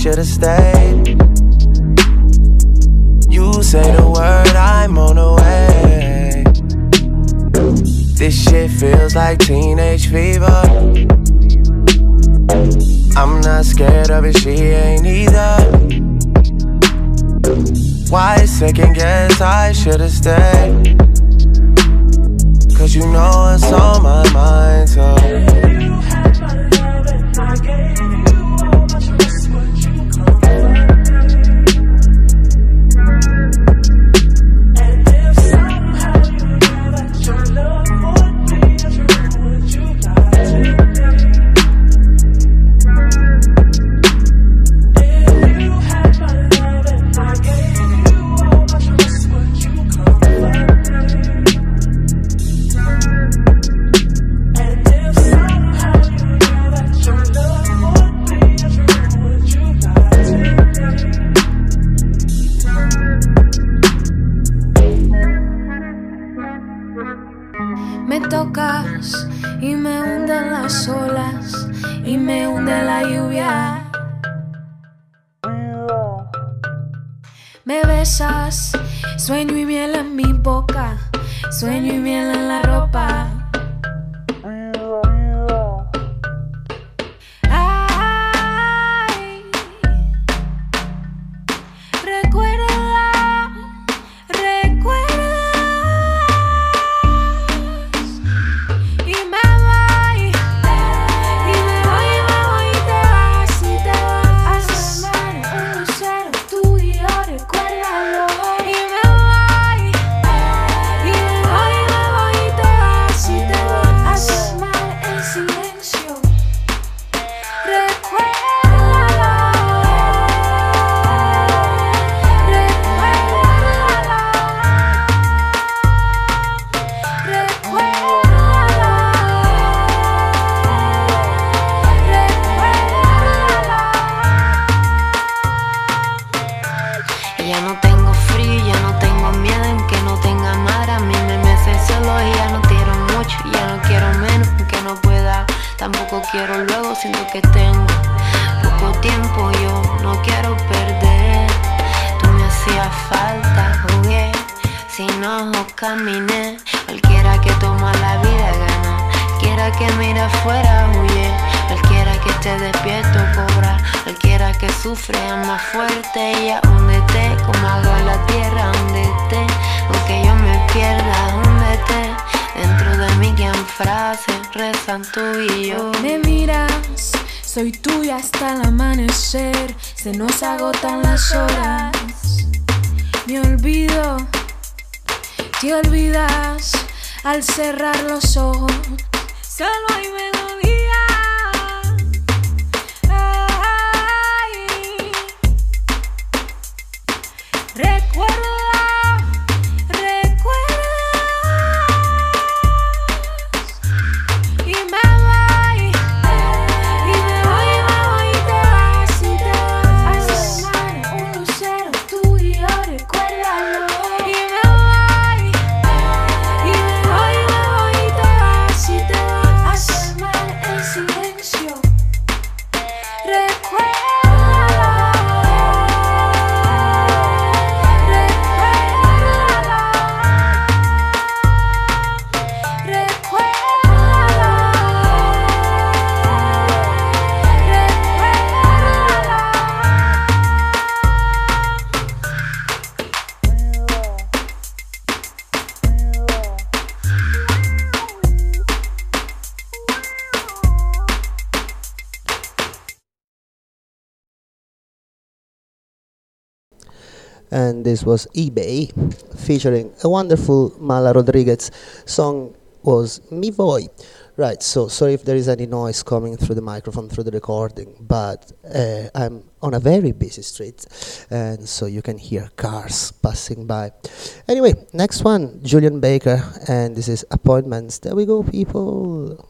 Speaker 20: should've stayed. You say the word, I'm on the way. This shit feels like teenage fever. I'm not scared of it, she ain't either. Why second guess I should've stayed? Cause you know it's on my mind, so.
Speaker 16: en mi boca, sueño y miel en la ropa.
Speaker 3: and this was eBay featuring a wonderful Mala Rodriguez song was Mi Voy. Right, so sorry if there is any noise coming through the microphone, through the recording, but uh, I'm on a very busy street, and so you can hear cars passing by. Anyway, next one, Julian Baker, and this is Appointments. There we go, people.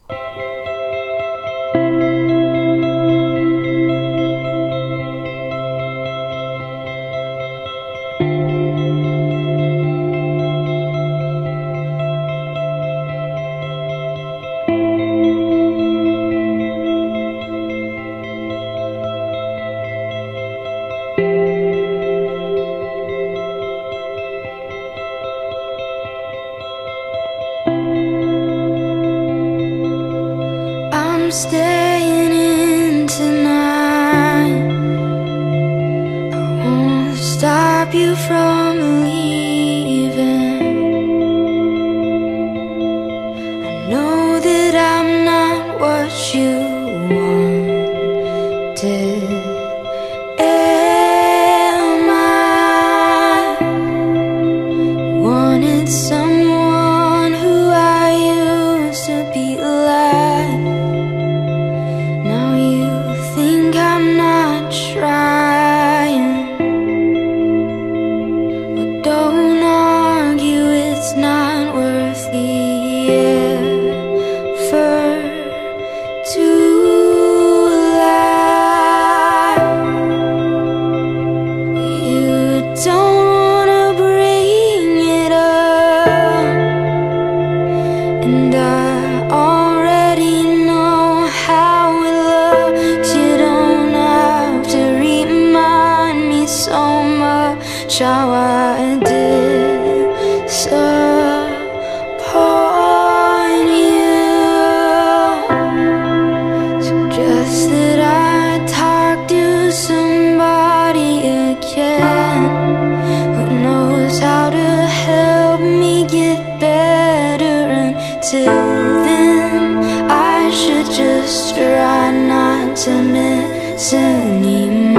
Speaker 21: 这一。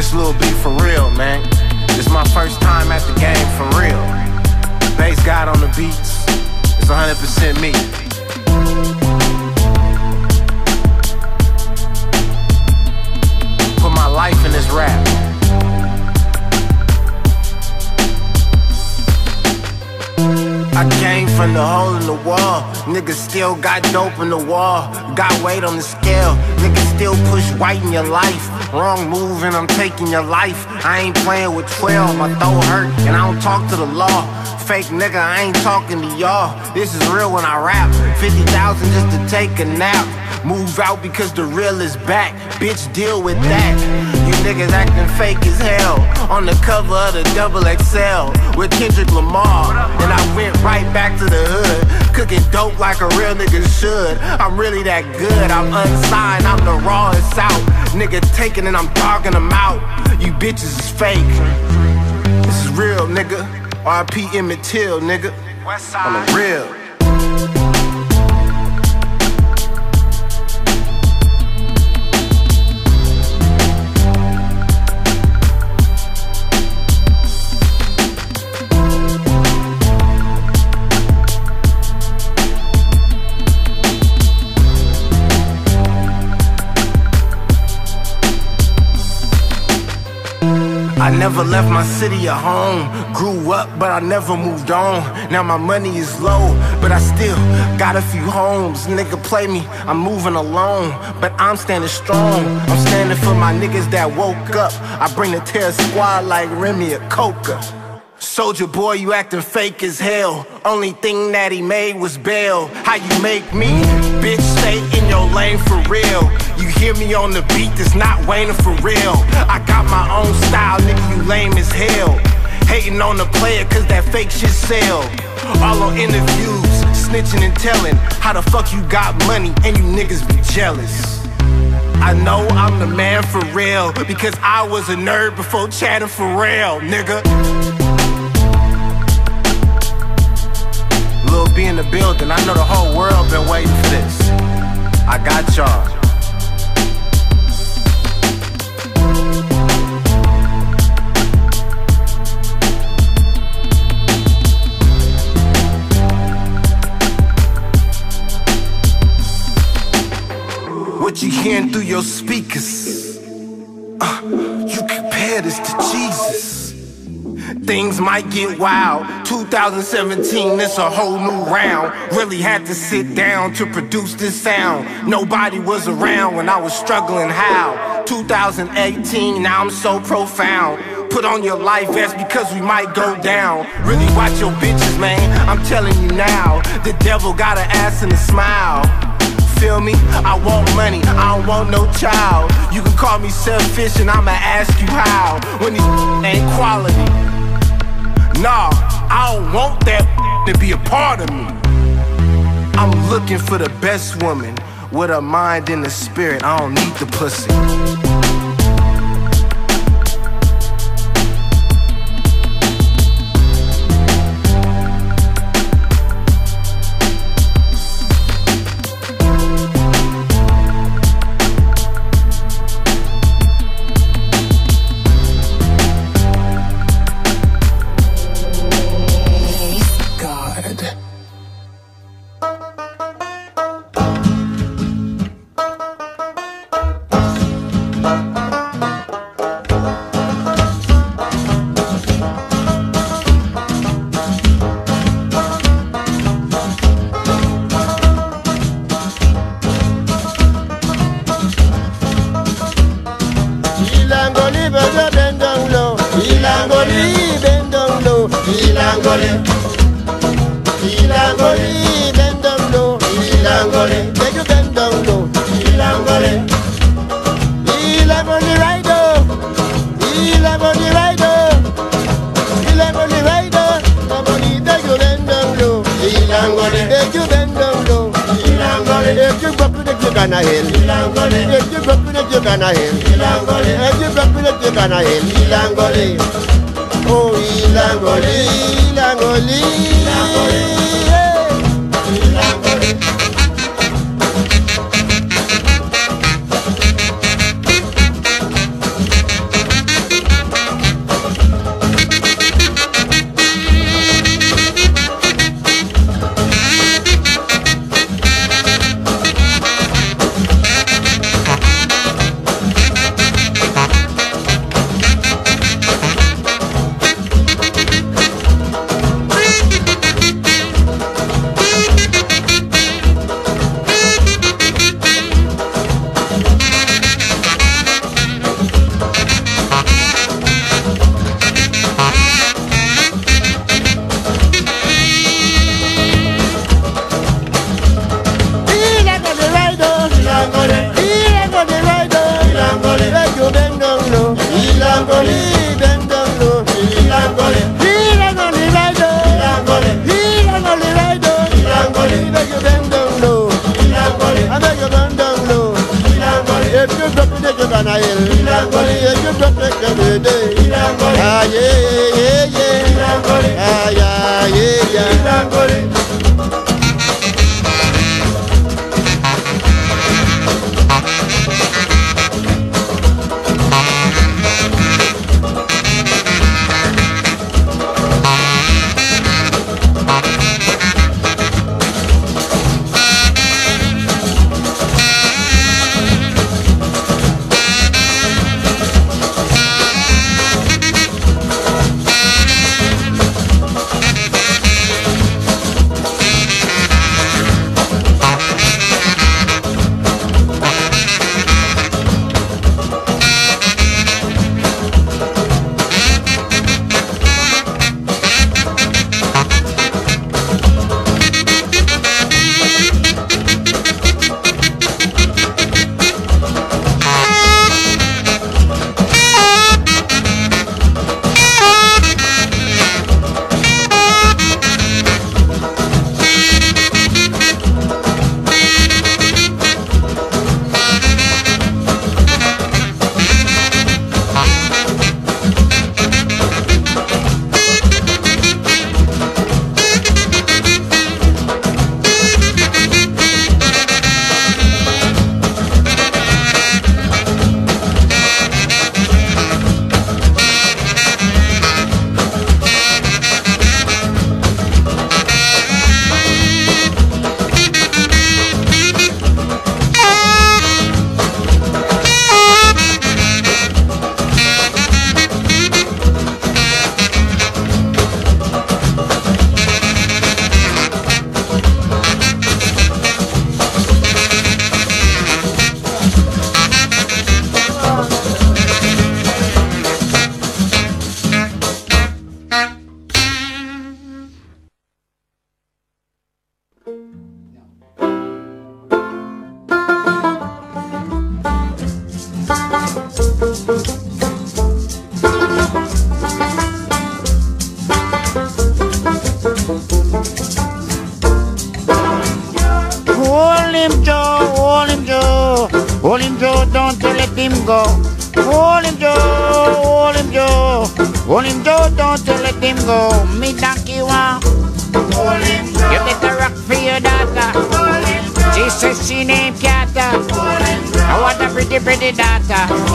Speaker 21: This
Speaker 22: little beat for real, man. This my first time at the game for real. Bass God on the beats. It's 100% me. Put my life in this rap. I came from the hole in the wall. Niggas still got dope in the wall. Got weight on the scale. Niggas still push white in your life. Wrong move and I'm taking your life. I ain't playing with 12. My throat hurt and I don't talk to the law. Fake nigga, I ain't talking to y'all. This is real when I rap. 50,000 just to take a nap. Move out because the real is back. Bitch, deal with that. Niggas acting fake as hell. On the cover of the double XL with Kendrick Lamar. And I went right back to the hood. Cooking dope like a real nigga should. I'm really that good. I'm unsigned. I'm the rawest out. Nigga taking and I'm dogging them out. You bitches is fake. This is real, nigga. RP Emmett Till, nigga. On the real. I never left my city at home. Grew up, but I never moved on. Now my money is low, but I still got a few homes. Nigga play me, I'm moving alone, but I'm standing strong. I'm standing for my niggas that woke up. I bring the terror squad like Remy or Coca. Soldier boy, you acting fake as hell. Only thing that he made was bail. How you make me? Bitch, stay in your lane for real. Hear me on the beat that's not waiting for real. I got my own style, nigga, you lame as hell. Hating on the player cause that fake shit sell. All on interviews, snitching and telling how the fuck you got money and you niggas be jealous. I know I'm the man for real because I was a nerd before chatting for real, nigga. Lil B in the building, I know the whole world been waiting for this. I got y'all. What you hearing through your speakers? Uh, you compare this to Jesus. Things might get wild. 2017, it's a whole new round. Really had to sit down to produce this sound. Nobody was around when I was struggling. How? 2018, now I'm so profound. Put on your life vest because we might go down. Really watch your bitches, man. I'm telling you now. The devil got an ass and a smile feel me? I want money, I don't want no child. You can call me selfish and I'ma ask you how. When these ain't quality. Nah, I don't want that to be a part of me. I'm looking for the best woman with a mind and a spirit. I don't need the pussy.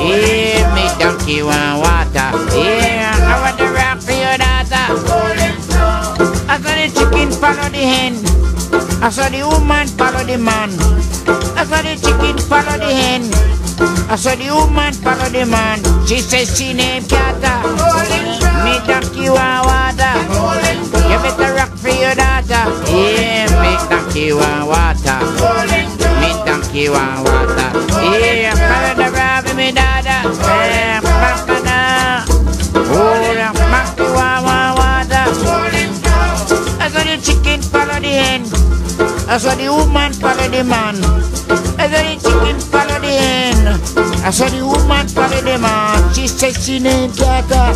Speaker 23: Yeah,
Speaker 24: me donkey want water. Yeah, I want to rock for your daughter. I saw the chicken follow the hen. I saw the woman follow the man. I saw the chicken follow the hen. I saw the woman follow the man. She says she named Kata. Me donkey want water. You better rock for your daughter. Yeah, me donkey want water. Me donkey want water. Yeah, follow the me dada. Oh, yeah, monkey want want. I the chicken follow the hen. I saw the woman follow the man. I saw the chicken follow the hen. I saw the woman follow the man. She said she named Kata.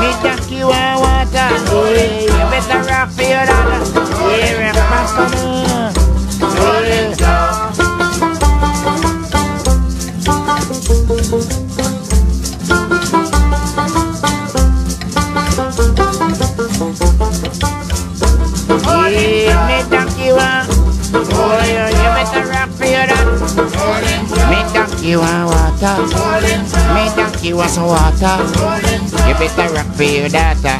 Speaker 24: Me donkey want water. Yeah, you better rock for your daughter. Yeah, rock Donkey want water. Me donkey want some water. You better rock for your daughter.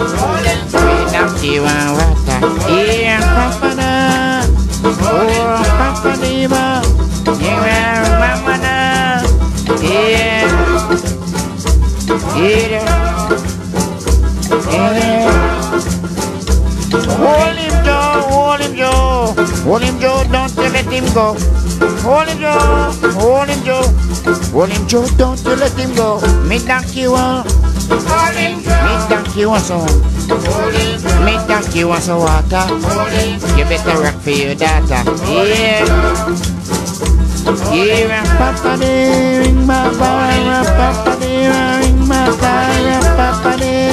Speaker 24: Me donkey want water. Yeah, papa na. Oh, papa diva. Yeah, mama na. Yeah. Yeah. Yeah. Hold him, Joe. Hold him, Joe. Hold him, Joe. Don't let him go. Hold him, Joe. Hold him, Joe. Hold him, Joe. Don't you let him go. Me donkey want. Hold him. Me donkey want uh, some. Hold him. Me donkey want some water. Hold him. You better rock for your daughter. Yeah. Yeah, papa de ring my bell, papa de ring my bell, papa de.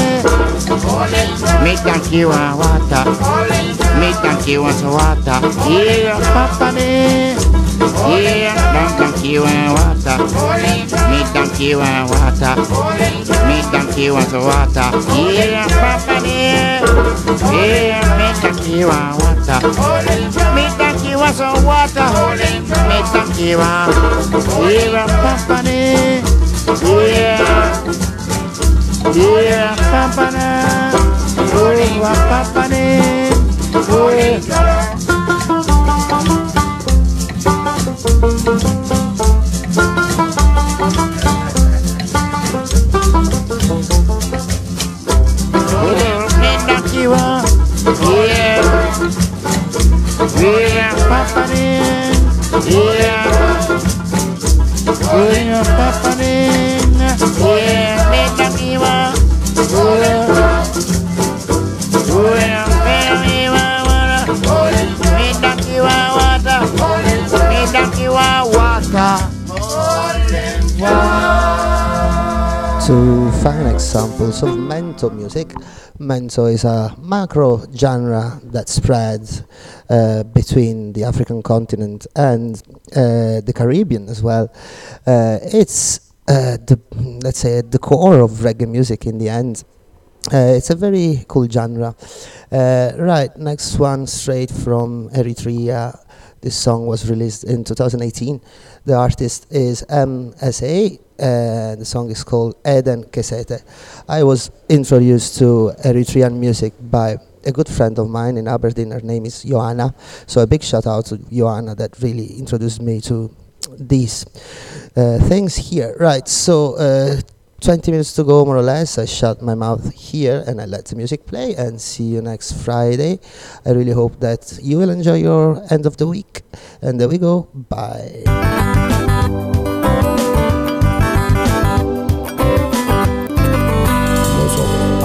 Speaker 24: Me donkey want uh, water. Me donkey want uh, some water. Yeah, papa de. Yeah, dum donkey and water. Me donkey and water. Me donkey wants water. Yeah, papa dear. Yeah, me donkey want water. Me donkey wants water. Me donkey want. Yeah, papa dear. Yeah. Yeah, papa dear. Oh, papa dear. Oh. papane, yeah. Oye papane, yeah. Ven arriba,
Speaker 3: To find examples of mento music, mento is a macro genre that spreads uh, between the African continent and uh, the Caribbean as well. Uh, it's uh, the let's say the core of reggae music in the end. Uh, it's a very cool genre. Uh, right, next one straight from Eritrea. This song was released in 2018. The artist is MSA. Uh, the song is called Eden Kesete. I was introduced to Eritrean music by a good friend of mine in Aberdeen. Her name is Joanna. So a big shout out to Joanna that really introduced me to these uh, things here. Right, so uh, 20 minutes to go, more or less. I shut my mouth here and I let the music play. And see you next Friday. I really hope that you will enjoy your end of the week. And there we go. Bye.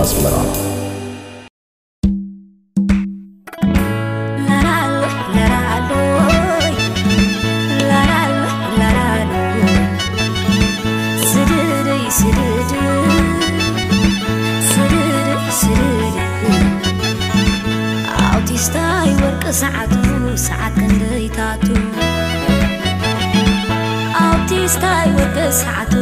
Speaker 25: Asmara.
Speaker 26: ኣውቲስታይ ወርቂ ሰዓቱ ሰዓት ክንደይታቱ ኣውቲስታይ ወርቂ ሰዓቱ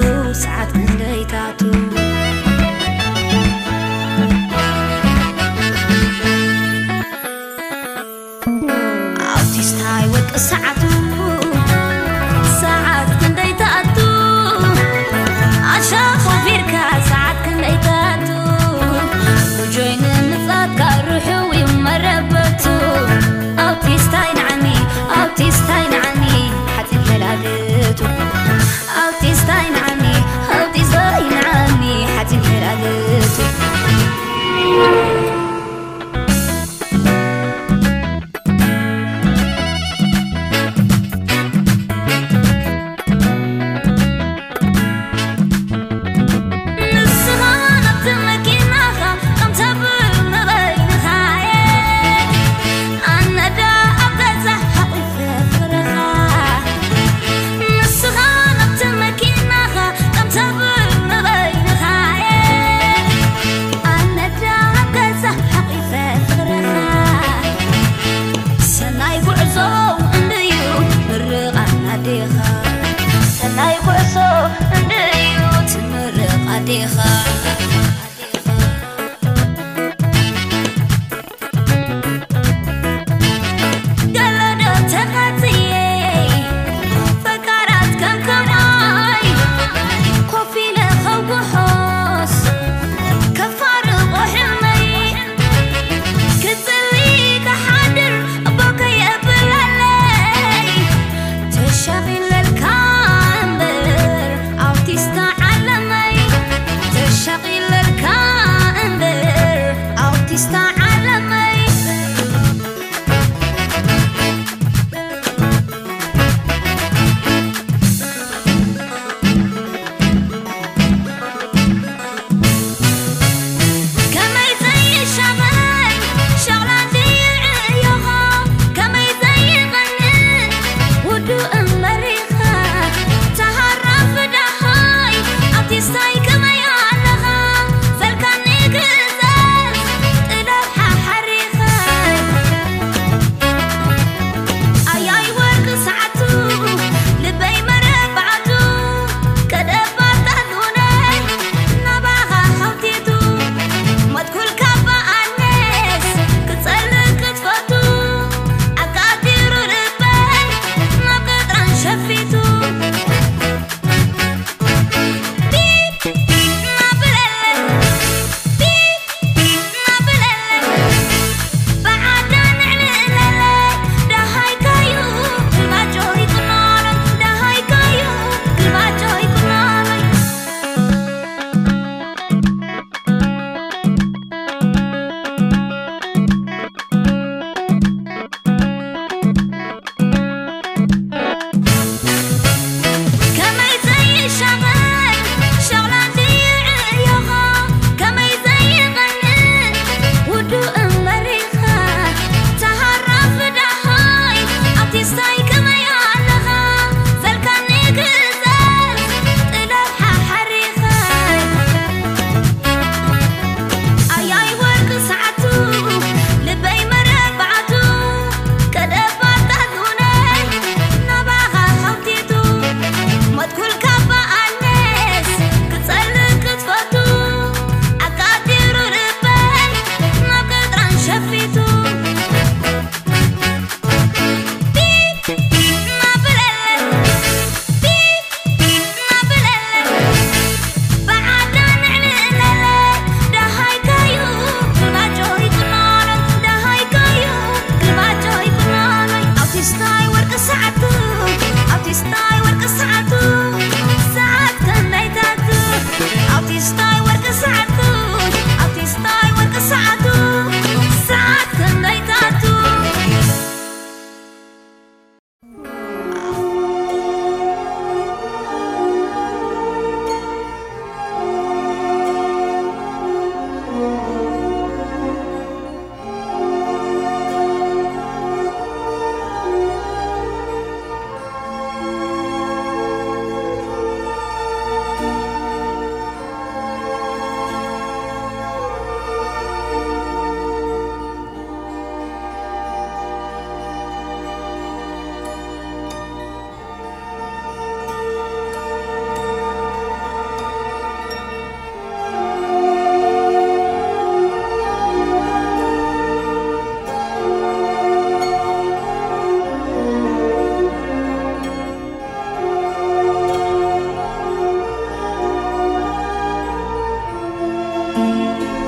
Speaker 21: Música